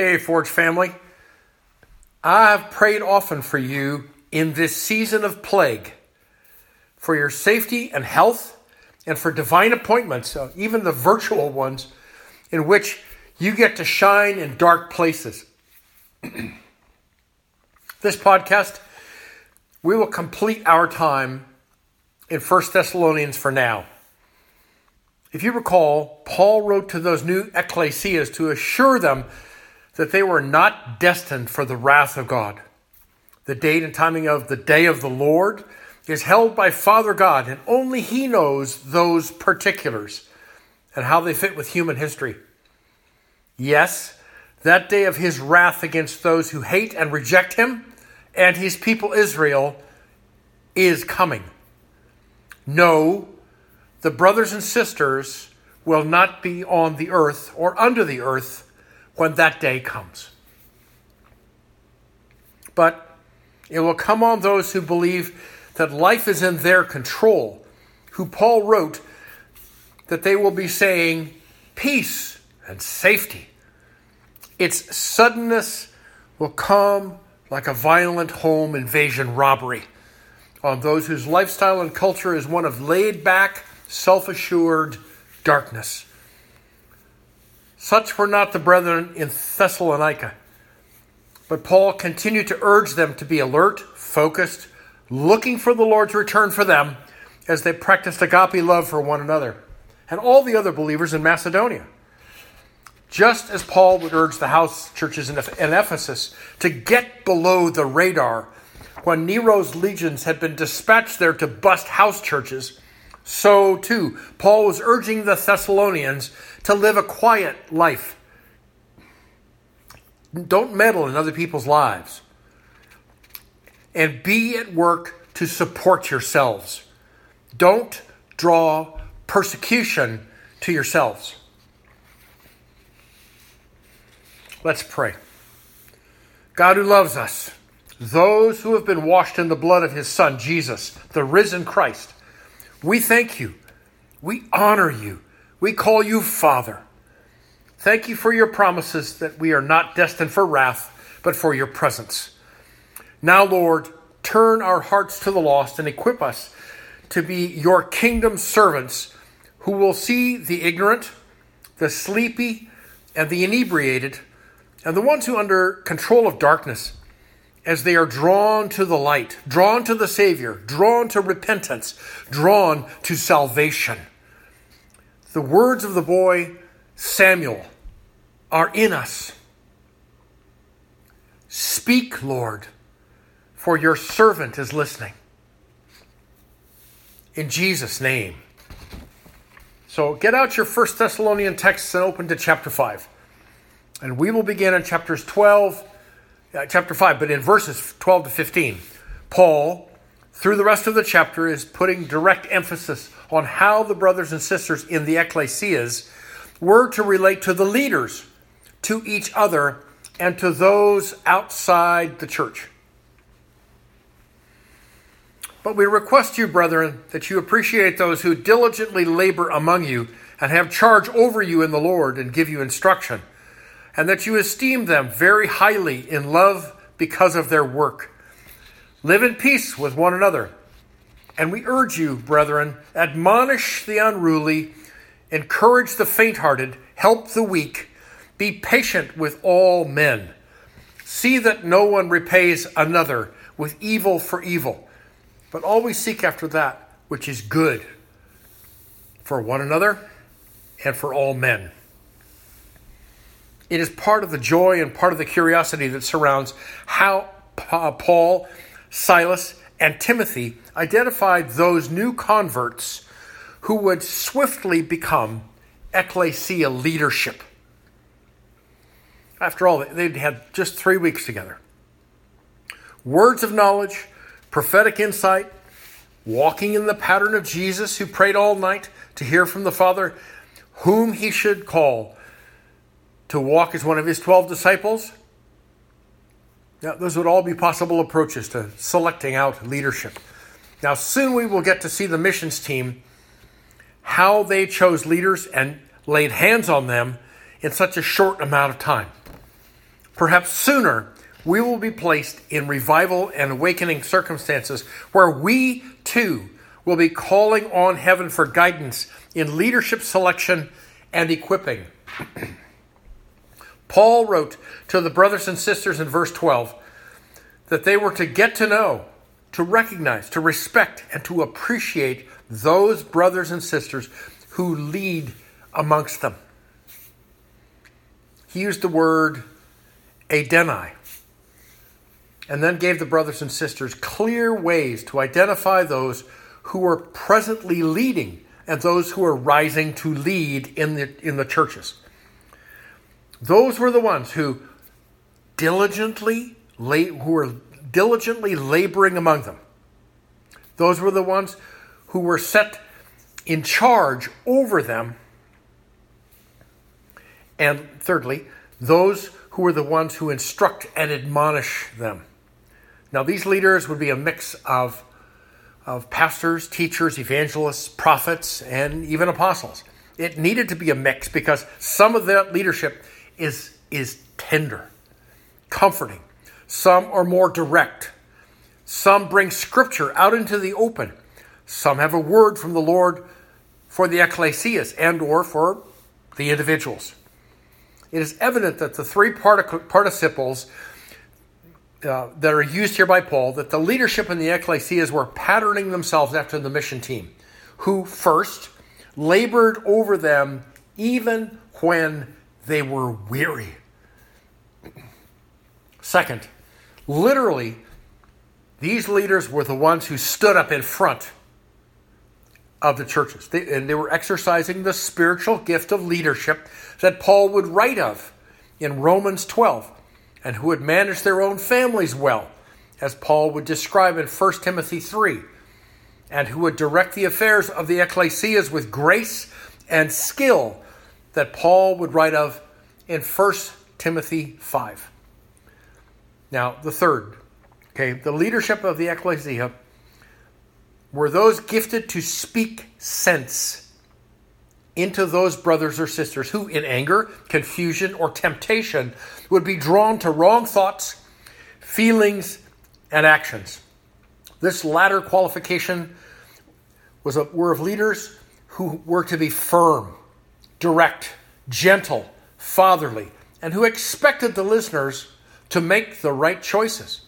Hey, Forge family. I've prayed often for you in this season of plague, for your safety and health, and for divine appointments, uh, even the virtual ones, in which you get to shine in dark places. this podcast, we will complete our time in 1 Thessalonians for now. If you recall, Paul wrote to those new ecclesias to assure them that they were not destined for the wrath of God. The date and timing of the day of the Lord is held by Father God, and only He knows those particulars and how they fit with human history. Yes, that day of His wrath against those who hate and reject Him and His people Israel is coming. No, the brothers and sisters will not be on the earth or under the earth when that day comes. But it will come on those who believe that life is in their control, who Paul wrote that they will be saying peace and safety. Its suddenness will come like a violent home invasion robbery on those whose lifestyle and culture is one of laid back, self assured darkness. Such were not the brethren in Thessalonica. But Paul continued to urge them to be alert, focused, looking for the Lord's return for them as they practiced agape love for one another and all the other believers in Macedonia. Just as Paul would urge the house churches in Ephesus to get below the radar when Nero's legions had been dispatched there to bust house churches, so too Paul was urging the Thessalonians to live a quiet life. Don't meddle in other people's lives. And be at work to support yourselves. Don't draw persecution to yourselves. Let's pray. God who loves us, those who have been washed in the blood of his Son, Jesus, the risen Christ, we thank you. We honor you. We call you Father. Thank you for your promises that we are not destined for wrath, but for your presence. Now, Lord, turn our hearts to the lost and equip us to be your kingdom servants who will see the ignorant, the sleepy, and the inebriated, and the ones who are under control of darkness, as they are drawn to the light, drawn to the Savior, drawn to repentance, drawn to salvation. The words of the boy Samuel are in us. Speak, Lord, for your servant is listening. In Jesus' name. So get out your First Thessalonian texts and open to chapter 5. And we will begin in chapters 12, uh, chapter 5, but in verses 12 to 15. Paul, through the rest of the chapter, is putting direct emphasis on how the brothers and sisters in the ecclesias were to relate to the leaders, to each other, and to those outside the church. But we request you, brethren, that you appreciate those who diligently labor among you and have charge over you in the Lord and give you instruction, and that you esteem them very highly in love because of their work. Live in peace with one another. And we urge you, brethren, admonish the unruly, encourage the faint hearted, help the weak, be patient with all men. See that no one repays another with evil for evil, but always seek after that which is good for one another and for all men. It is part of the joy and part of the curiosity that surrounds how Paul, Silas, and Timothy identified those new converts who would swiftly become ecclesia leadership. After all, they'd had just three weeks together. Words of knowledge, prophetic insight, walking in the pattern of Jesus, who prayed all night to hear from the Father whom he should call to walk as one of his 12 disciples. Now, those would all be possible approaches to selecting out leadership. Now, soon we will get to see the missions team, how they chose leaders and laid hands on them in such a short amount of time. perhaps sooner, we will be placed in revival and awakening circumstances where we too will be calling on heaven for guidance in leadership selection and equipping. Paul wrote to the brothers and sisters in verse 12 that they were to get to know, to recognize, to respect, and to appreciate those brothers and sisters who lead amongst them. He used the word adenai and then gave the brothers and sisters clear ways to identify those who are presently leading and those who are rising to lead in the, in the churches. Those were the ones who diligently who were diligently laboring among them. Those were the ones who were set in charge over them. And thirdly, those who were the ones who instruct and admonish them. Now, these leaders would be a mix of, of pastors, teachers, evangelists, prophets, and even apostles. It needed to be a mix because some of that leadership is, is tender, comforting. Some are more direct. Some bring scripture out into the open. Some have a word from the Lord for the ecclesias and or for the individuals. It is evident that the three participles uh, that are used here by Paul that the leadership in the ecclesias were patterning themselves after the mission team, who first labored over them even when they were weary. Second, literally, these leaders were the ones who stood up in front of the churches. They, and they were exercising the spiritual gift of leadership that Paul would write of in Romans 12 and who would manage their own families well, as Paul would describe in 1 Timothy 3, and who would direct the affairs of the ecclesias with grace and skill that Paul would write of in 1 Timothy 5. Now, the third, okay, the leadership of the ecclesia were those gifted to speak sense into those brothers or sisters who, in anger, confusion, or temptation, would be drawn to wrong thoughts, feelings, and actions. This latter qualification was a, were of leaders who were to be firm, direct, gentle, fatherly, and who expected the listeners to make the right choices.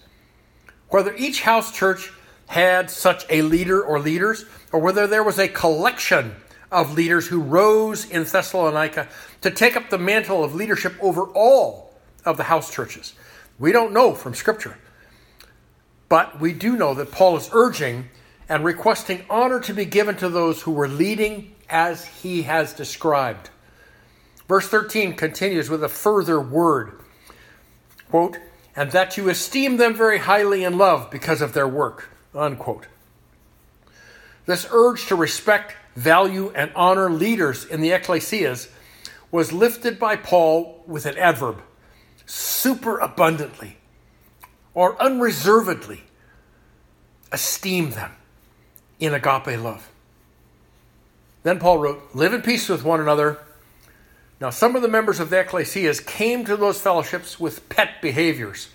Whether each house church had such a leader or leaders, or whether there was a collection of leaders who rose in Thessalonica to take up the mantle of leadership over all of the house churches. We don't know from Scripture. But we do know that Paul is urging and requesting honor to be given to those who were leading as he has described. Verse 13 continues with a further word quote, and that you esteem them very highly in love because of their work. Unquote. This urge to respect value, and honor leaders in the ecclesias was lifted by Paul with an adverb super abundantly or unreservedly esteem them in agape love. Then Paul wrote, Live in peace with one another. Now, some of the members of the ecclesias came to those fellowships with pet behaviors,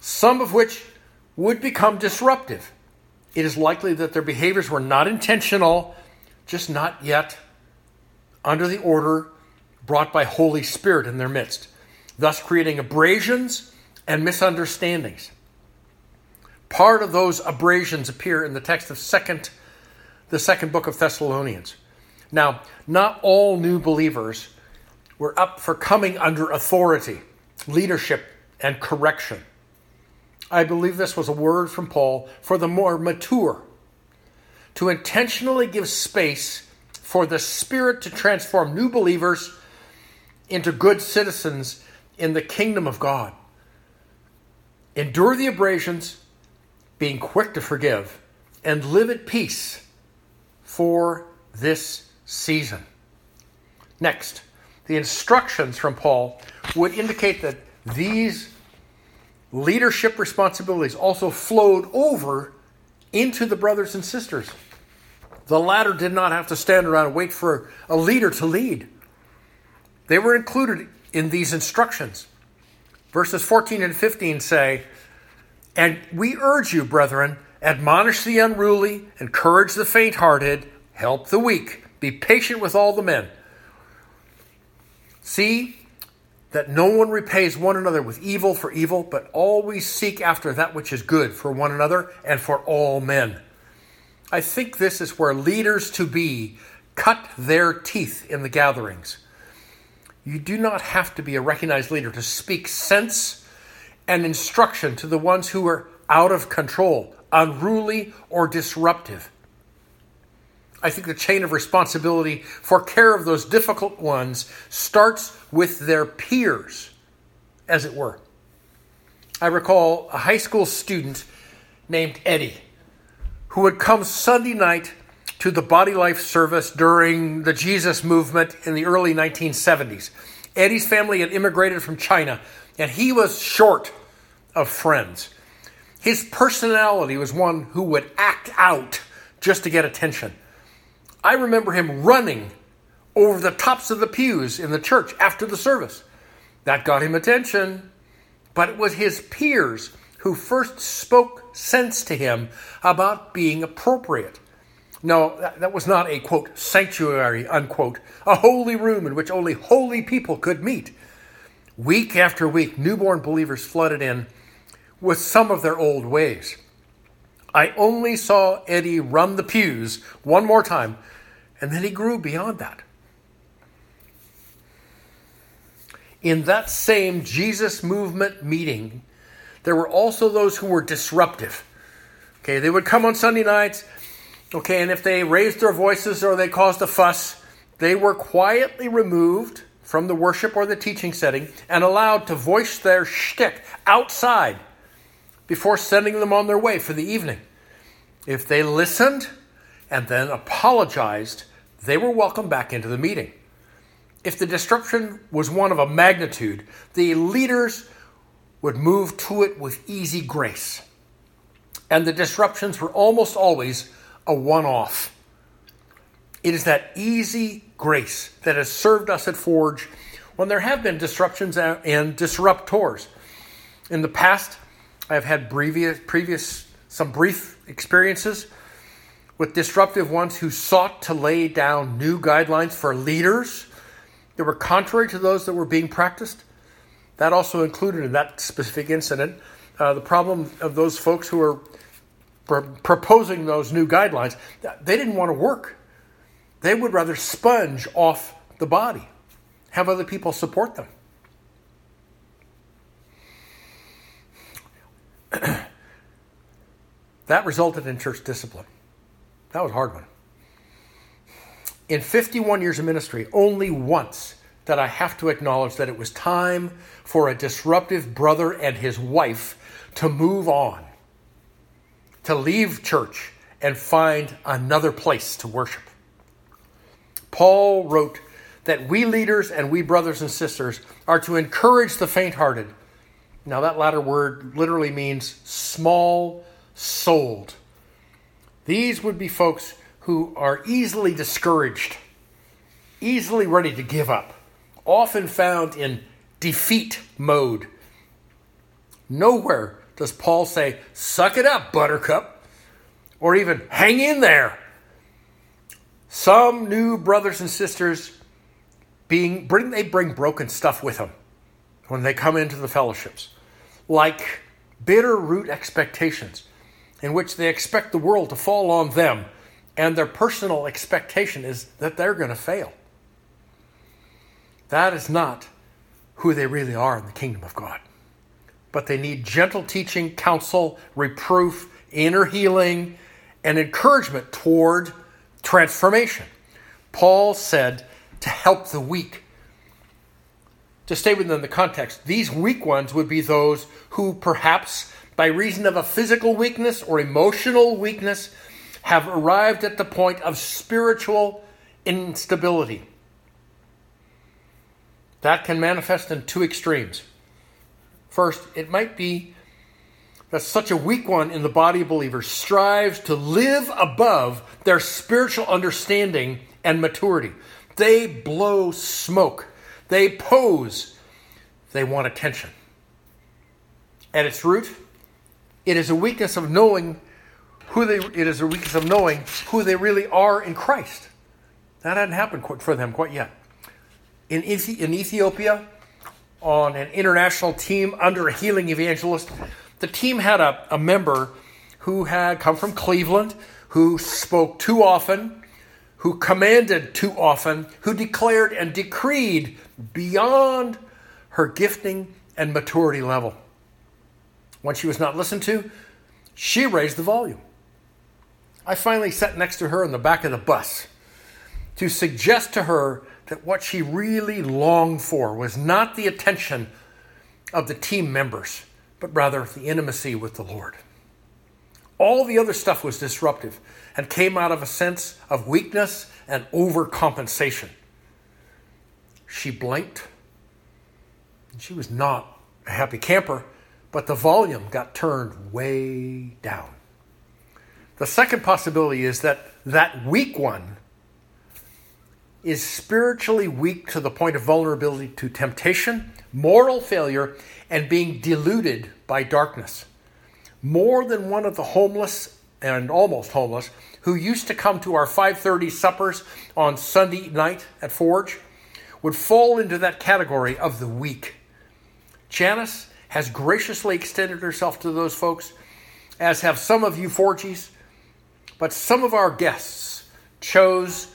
some of which would become disruptive. It is likely that their behaviors were not intentional just not yet under the order brought by Holy Spirit in their midst, thus creating abrasions and misunderstandings. Part of those abrasions appear in the text of second, the second book of Thessalonians. Now, not all new believers were up for coming under authority, leadership, and correction. I believe this was a word from Paul for the more mature to intentionally give space for the Spirit to transform new believers into good citizens in the kingdom of God. Endure the abrasions, being quick to forgive, and live at peace for this season. Next, the instructions from Paul would indicate that these leadership responsibilities also flowed over into the brothers and sisters. The latter did not have to stand around and wait for a leader to lead. They were included in these instructions. Verses 14 and 15 say, And we urge you, brethren, admonish the unruly, encourage the faint hearted, help the weak, be patient with all the men. See that no one repays one another with evil for evil, but always seek after that which is good for one another and for all men. I think this is where leaders to be cut their teeth in the gatherings. You do not have to be a recognized leader to speak sense and instruction to the ones who are out of control, unruly, or disruptive. I think the chain of responsibility for care of those difficult ones starts with their peers, as it were. I recall a high school student named Eddie who would come Sunday night to the Body Life service during the Jesus movement in the early 1970s. Eddie's family had immigrated from China, and he was short of friends. His personality was one who would act out just to get attention. I remember him running over the tops of the pews in the church after the service. That got him attention, but it was his peers who first spoke sense to him about being appropriate. No, that, that was not a quote sanctuary, unquote, a holy room in which only holy people could meet. Week after week, newborn believers flooded in with some of their old ways. I only saw Eddie run the pews one more time, and then he grew beyond that. In that same Jesus movement meeting, there were also those who were disruptive. Okay, they would come on Sunday nights, Okay, and if they raised their voices or they caused a fuss, they were quietly removed from the worship or the teaching setting and allowed to voice their shtick outside before sending them on their way for the evening. If they listened and then apologized, they were welcomed back into the meeting. If the disruption was one of a magnitude, the leaders would move to it with easy grace. And the disruptions were almost always a one off. It is that easy grace that has served us at Forge when there have been disruptions and disruptors. In the past, I've had previous, previous some brief experiences with disruptive ones who sought to lay down new guidelines for leaders that were contrary to those that were being practiced. That also included in that specific incident uh, the problem of those folks who are proposing those new guidelines, they didn't want to work. They would rather sponge off the body, have other people support them. that resulted in church discipline. That was a hard one. In 51 years of ministry, only once did I have to acknowledge that it was time for a disruptive brother and his wife to move on to leave church and find another place to worship. Paul wrote that we leaders and we brothers and sisters are to encourage the faint hearted. Now, that latter word literally means small souled. These would be folks who are easily discouraged, easily ready to give up, often found in defeat mode. Nowhere does Paul say, suck it up, buttercup, or even hang in there. Some new brothers and sisters being bring they bring broken stuff with them when they come into the fellowships, like bitter root expectations, in which they expect the world to fall on them, and their personal expectation is that they're going to fail. That is not who they really are in the kingdom of God but they need gentle teaching, counsel, reproof, inner healing, and encouragement toward transformation. Paul said to help the weak. To stay within the context, these weak ones would be those who, perhaps by reason of a physical weakness or emotional weakness, have arrived at the point of spiritual instability. That can manifest in two extremes. First, it might be that such a weak one in the body of believers strives to live above their spiritual understanding and maturity. They blow smoke, they pose, they want attention. At its root, it is a weakness of knowing who they it is a weakness of knowing who they really are in Christ. That hadn't happened for them quite yet. In, in Ethiopia, on an international team under a healing evangelist, the team had a, a member who had come from Cleveland, who spoke too often, who commanded too often, who declared and decreed beyond her gifting and maturity level. When she was not listened to, she raised the volume. I finally sat next to her in the back of the bus to suggest to her that what she really longed for was not the attention of the team members, but rather the intimacy with the Lord. All the other stuff was disruptive and came out of a sense of weakness and overcompensation. She blinked. She was not a happy camper, but the volume got turned way down. The second possibility is that that weak one is spiritually weak to the point of vulnerability to temptation, moral failure, and being deluded by darkness. More than one of the homeless and almost homeless who used to come to our 5:30 suppers on Sunday night at Forge would fall into that category of the weak. Janice has graciously extended herself to those folks, as have some of you Forgies but some of our guests chose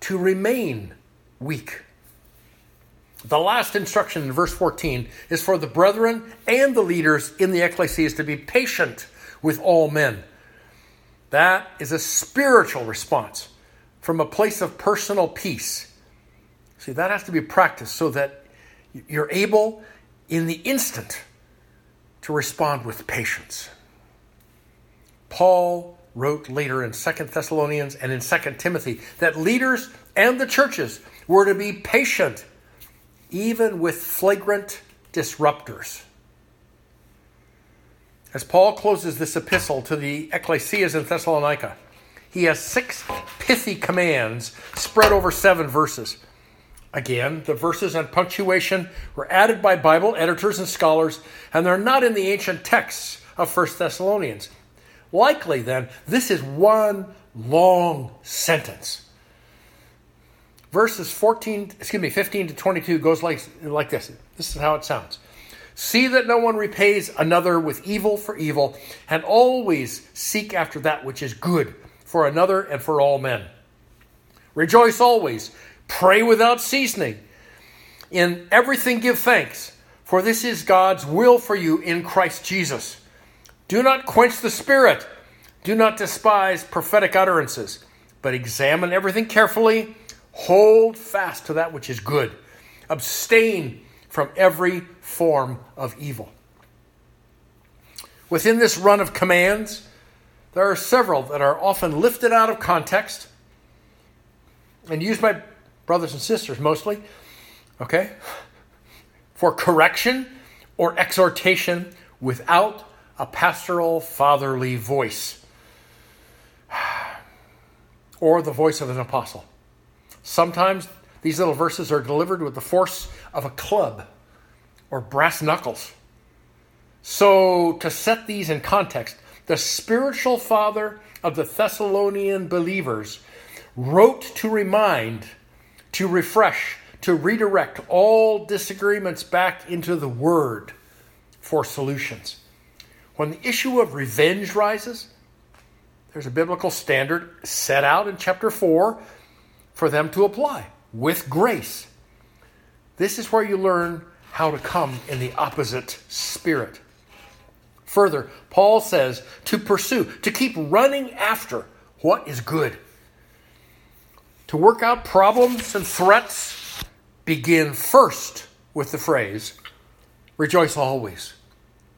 to remain weak. The last instruction in verse 14 is for the brethren and the leaders in the ecclesias to be patient with all men. That is a spiritual response from a place of personal peace. See, that has to be practiced so that you're able in the instant to respond with patience. Paul wrote later in Second Thessalonians and in Second Timothy that leaders and the churches were to be patient even with flagrant disruptors. As Paul closes this epistle to the ecclesias in Thessalonica, he has six pithy commands spread over seven verses. Again, the verses and punctuation were added by Bible editors and scholars, and they're not in the ancient texts of First Thessalonians. Likely, then, this is one long sentence. Verses 14, excuse me, 15 to 22 goes like, like this. This is how it sounds. See that no one repays another with evil for evil, and always seek after that which is good for another and for all men. Rejoice always, pray without ceasing. In everything give thanks, for this is God's will for you in Christ Jesus. Do not quench the spirit. Do not despise prophetic utterances, but examine everything carefully. Hold fast to that which is good. Abstain from every form of evil. Within this run of commands, there are several that are often lifted out of context and used by brothers and sisters mostly, okay, for correction or exhortation without a pastoral, fatherly voice, or the voice of an apostle. Sometimes these little verses are delivered with the force of a club or brass knuckles. So, to set these in context, the spiritual father of the Thessalonian believers wrote to remind, to refresh, to redirect all disagreements back into the Word for solutions. When the issue of revenge rises, there's a biblical standard set out in chapter 4 for them to apply with grace. This is where you learn how to come in the opposite spirit. Further, Paul says to pursue, to keep running after what is good. To work out problems and threats, begin first with the phrase, rejoice always.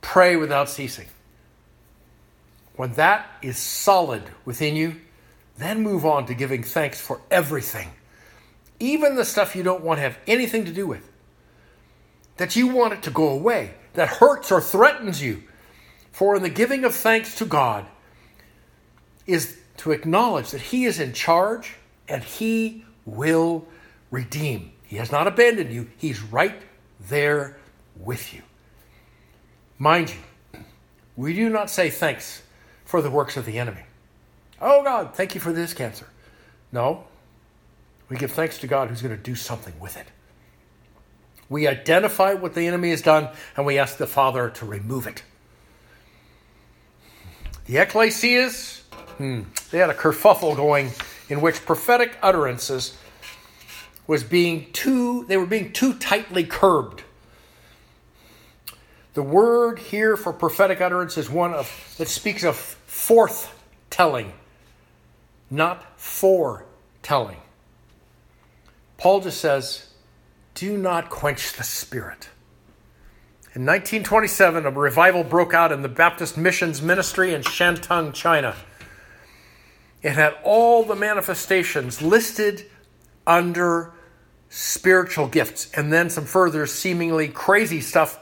Pray without ceasing. When that is solid within you, then move on to giving thanks for everything, even the stuff you don't want to have anything to do with, that you want it to go away, that hurts or threatens you. For in the giving of thanks to God is to acknowledge that He is in charge and He will redeem. He has not abandoned you, He's right there with you. Mind you, we do not say thanks for the works of the enemy. Oh God, thank you for this cancer. No, we give thanks to God who's going to do something with it. We identify what the enemy has done and we ask the Father to remove it. The ecclesias, hmm, they had a kerfuffle going in which prophetic utterances was being too they were being too tightly curbed. The word here for prophetic utterance is one of that speaks of forth telling, not foretelling. Paul just says, do not quench the spirit. In 1927, a revival broke out in the Baptist Missions Ministry in Shantung, China. It had all the manifestations listed under spiritual gifts, and then some further seemingly crazy stuff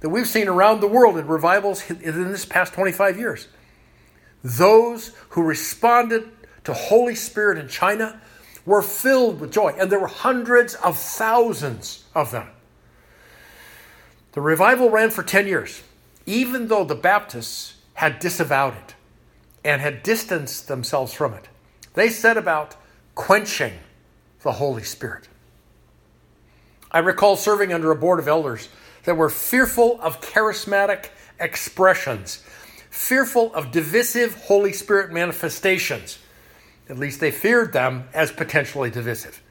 that we've seen around the world in revivals in this past 25 years. Those who responded to Holy Spirit in China were filled with joy, and there were hundreds of thousands of them. The revival ran for 10 years, even though the Baptists had disavowed it and had distanced themselves from it. They set about quenching the Holy Spirit. I recall serving under a board of elders that were fearful of charismatic expressions, fearful of divisive Holy Spirit manifestations at least they feared them as potentially divisive.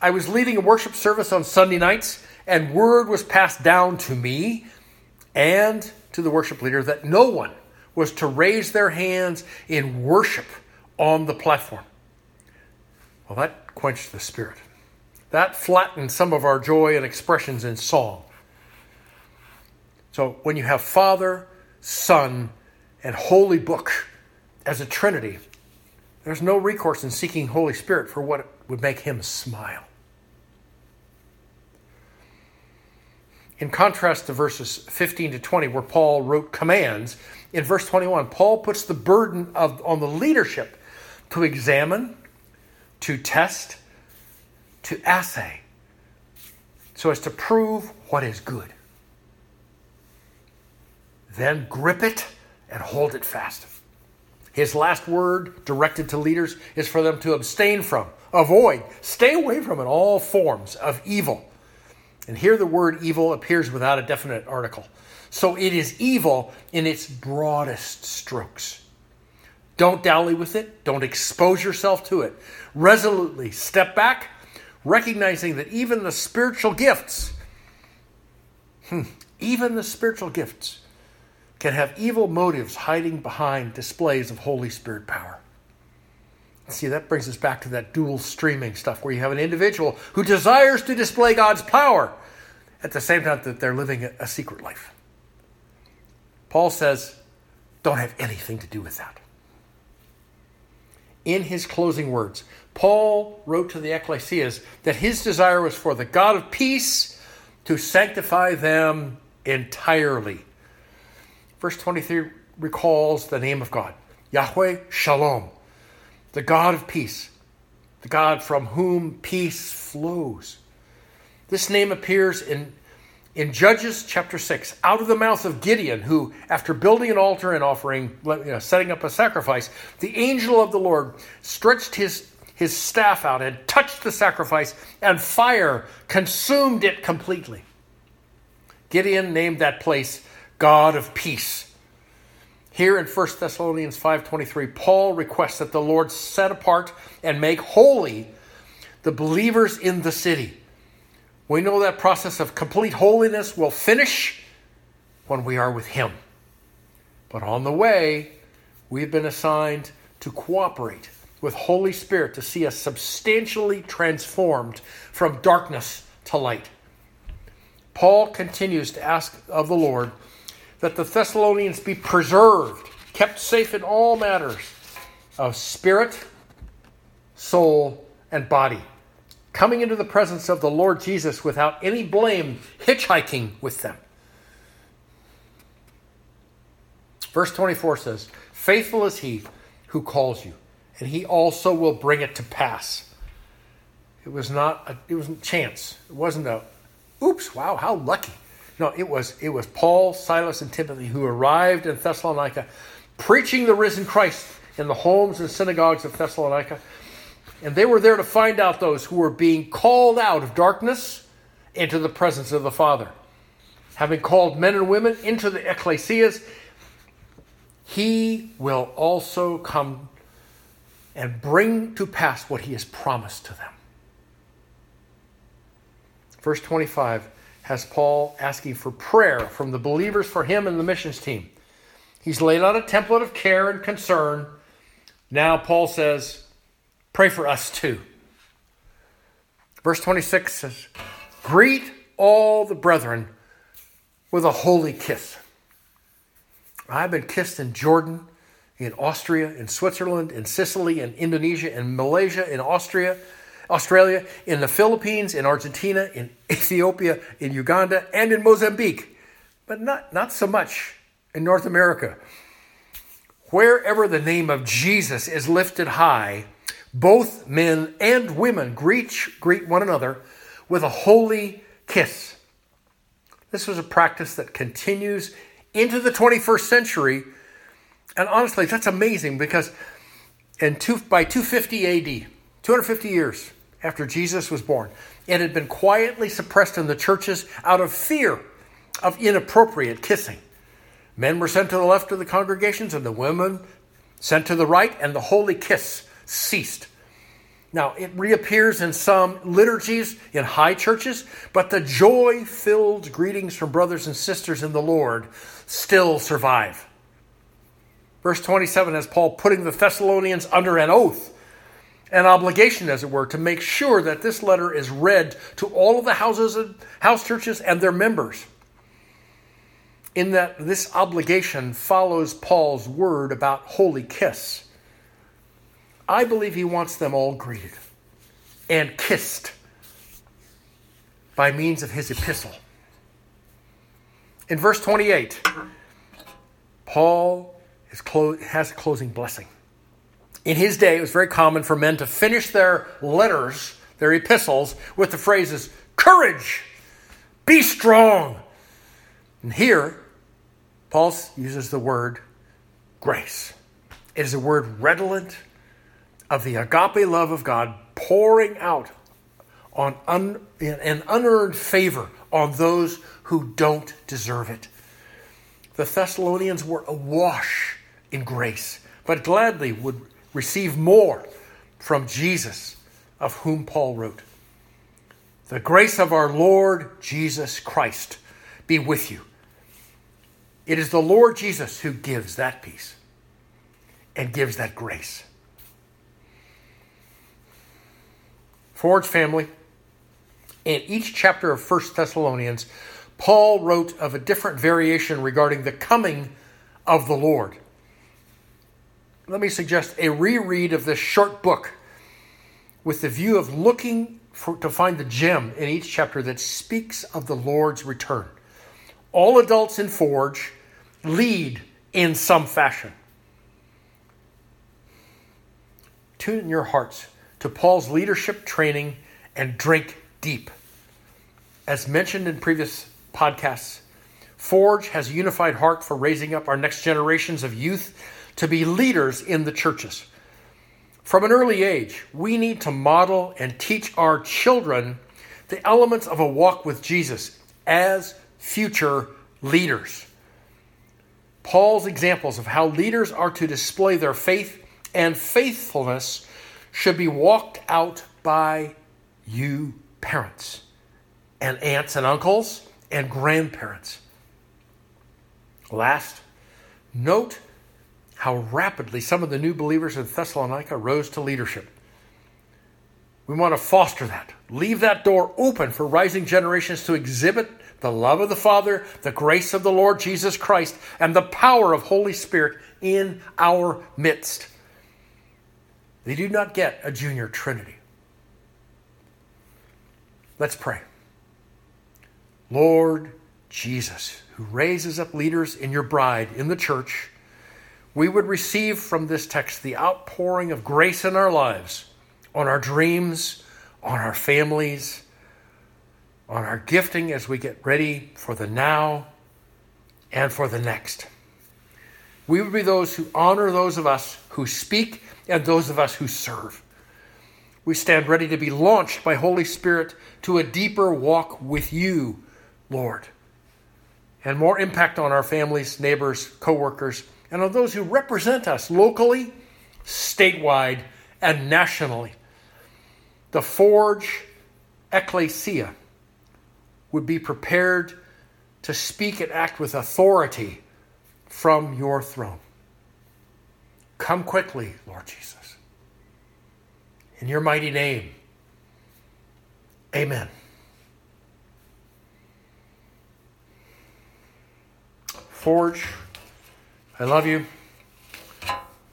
I was leading a worship service on Sunday nights, and word was passed down to me and to the worship leader that no one was to raise their hands in worship on the platform. Well, that quenched the spirit. That flattened some of our joy and expressions in song. So when you have Father, Son, and Holy Book as a Trinity, there's no recourse in seeking Holy Spirit for what would make him smile. In contrast to verses 15 to 20, where Paul wrote commands, in verse 21, Paul puts the burden of, on the leadership to examine, to test, to assay, so as to prove what is good. Then grip it and hold it fast. His last word directed to leaders is for them to abstain from, avoid, stay away from in all forms of evil. And here the word evil appears without a definite article. So it is evil in its broadest strokes. Don't dally with it. Don't expose yourself to it. Resolutely step back, recognizing that even the spiritual gifts, hmm, even the spiritual gifts, can have evil motives hiding behind displays of Holy Spirit power. See, that brings us back to that dual streaming stuff where you have an individual who desires to display God's power at the same time that they're living a secret life. Paul says, don't have anything to do with that. In his closing words, Paul wrote to the ecclesias that his desire was for the God of peace to sanctify them entirely Verse 23 recalls the name of God Yahweh Shalom, the God of peace, the God from whom peace flows. This name appears in, in Judges chapter 6, out of the mouth of Gideon, who, after building an altar and offering, you know, setting up a sacrifice, the angel of the Lord stretched his, his staff out and touched the sacrifice, and fire consumed it completely. Gideon named that place God of peace. Here in 1 Thessalonians 5:23, Paul requests that the Lord set apart and make holy the believers in the city. We know that process of complete holiness will finish when we are with him. But on the way, we've been assigned to cooperate with Holy Spirit to see us substantially transformed from darkness to light. Paul continues to ask of the Lord that the Thessalonians be preserved, kept safe in all matters of spirit, soul, and body, coming into the presence of the Lord Jesus without any blame, hitchhiking with them. Verse 24 says, Faithful is he who calls you, and he also will bring it to pass. It was not a, it wasn't chance. It wasn't a oops, wow, how lucky. No, it was it was Paul, Silas, and Timothy who arrived in Thessalonica, preaching the risen Christ in the homes and synagogues of Thessalonica. And they were there to find out those who were being called out of darkness into the presence of the Father. Having called men and women into the ecclesias, he will also come and bring to pass what he has promised to them. Verse 25 has Paul asking for prayer from the believers for him and the missions team. He's laid out a template of care and concern. Now, Paul says, Pray for us too. Verse 26 says, Greet all the brethren with a holy kiss. I've been kissed in Jordan, in Austria, in Switzerland, in Sicily, in Indonesia, in Malaysia, in Austria, Australia, in the Philippines, in Argentina, in Ethiopia, in Uganda, and in Mozambique, but not, not so much in North America. Wherever the name of Jesus is lifted high, both men and women greet, greet one another with a holy kiss. This was a practice that continues into the 21st century. And honestly, that's amazing because in two, by 250 AD, 250 years after Jesus was born, it had been quietly suppressed in the churches out of fear of inappropriate kissing. Men were sent to the left of the congregations and the women sent to the right, and the holy kiss ceased. Now, it reappears in some liturgies in high churches, but the joy filled greetings from brothers and sisters in the Lord still survive. Verse 27 has Paul putting the Thessalonians under an oath, an obligation, as it were, to make sure that this letter is read to all of the houses and house churches and their members in that this obligation follows Paul's word about holy kiss. I believe he wants them all greeted and kissed by means of his epistle. In verse 28, Paul clo- has a closing blessing. In his day, it was very common for men to finish their letters, their epistles, with the phrases, courage, be strong. And here, Paul uses the word grace. It is a word redolent of the agape love of God pouring out on un, an unearned favor on those who don't deserve it. The Thessalonians were awash in grace, but gladly would receive more from Jesus, of whom Paul wrote. The grace of our Lord Jesus Christ be with you. It is the Lord Jesus who gives that peace and gives that grace. Forge family, in each chapter of 1 Thessalonians, Paul wrote of a different variation regarding the coming of the Lord. Let me suggest a reread of this short book with the view of looking for, to find the gem in each chapter that speaks of the Lord's return. All adults in Forge lead in some fashion. Tune in your hearts to Paul's leadership training and drink deep. As mentioned in previous podcasts, Forge has a unified heart for raising up our next generations of youth to be leaders in the churches. From an early age, we need to model and teach our children the elements of a walk with Jesus as future leaders. Paul's examples of how leaders are to display their faith and faithfulness should be walked out by you parents and aunts and uncles and grandparents. Last, note how rapidly some of the new believers in Thessalonica rose to leadership. We want to foster that. Leave that door open for rising generations to exhibit the love of the Father, the grace of the Lord Jesus Christ, and the power of Holy Spirit in our midst. They do not get a junior Trinity. Let's pray. Lord Jesus, who raises up leaders in your bride, in the church, we would receive from this text the outpouring of grace in our lives, on our dreams, on our families, on our gifting as we get ready for the now and for the next. We would be those who honor those of us who speak and those of us who serve. We stand ready to be launched by Holy Spirit to a deeper walk with you, Lord, and more impact on our families, neighbors, coworkers, and of those who represent us locally, statewide, and nationally. The Forge Ecclesia would be prepared to speak and act with authority from your throne. Come quickly, Lord Jesus. In your mighty name, amen. Forge, I love you.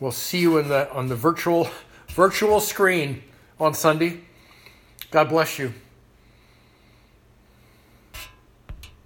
We'll see you in the, on the virtual, virtual screen on Sunday. God bless you.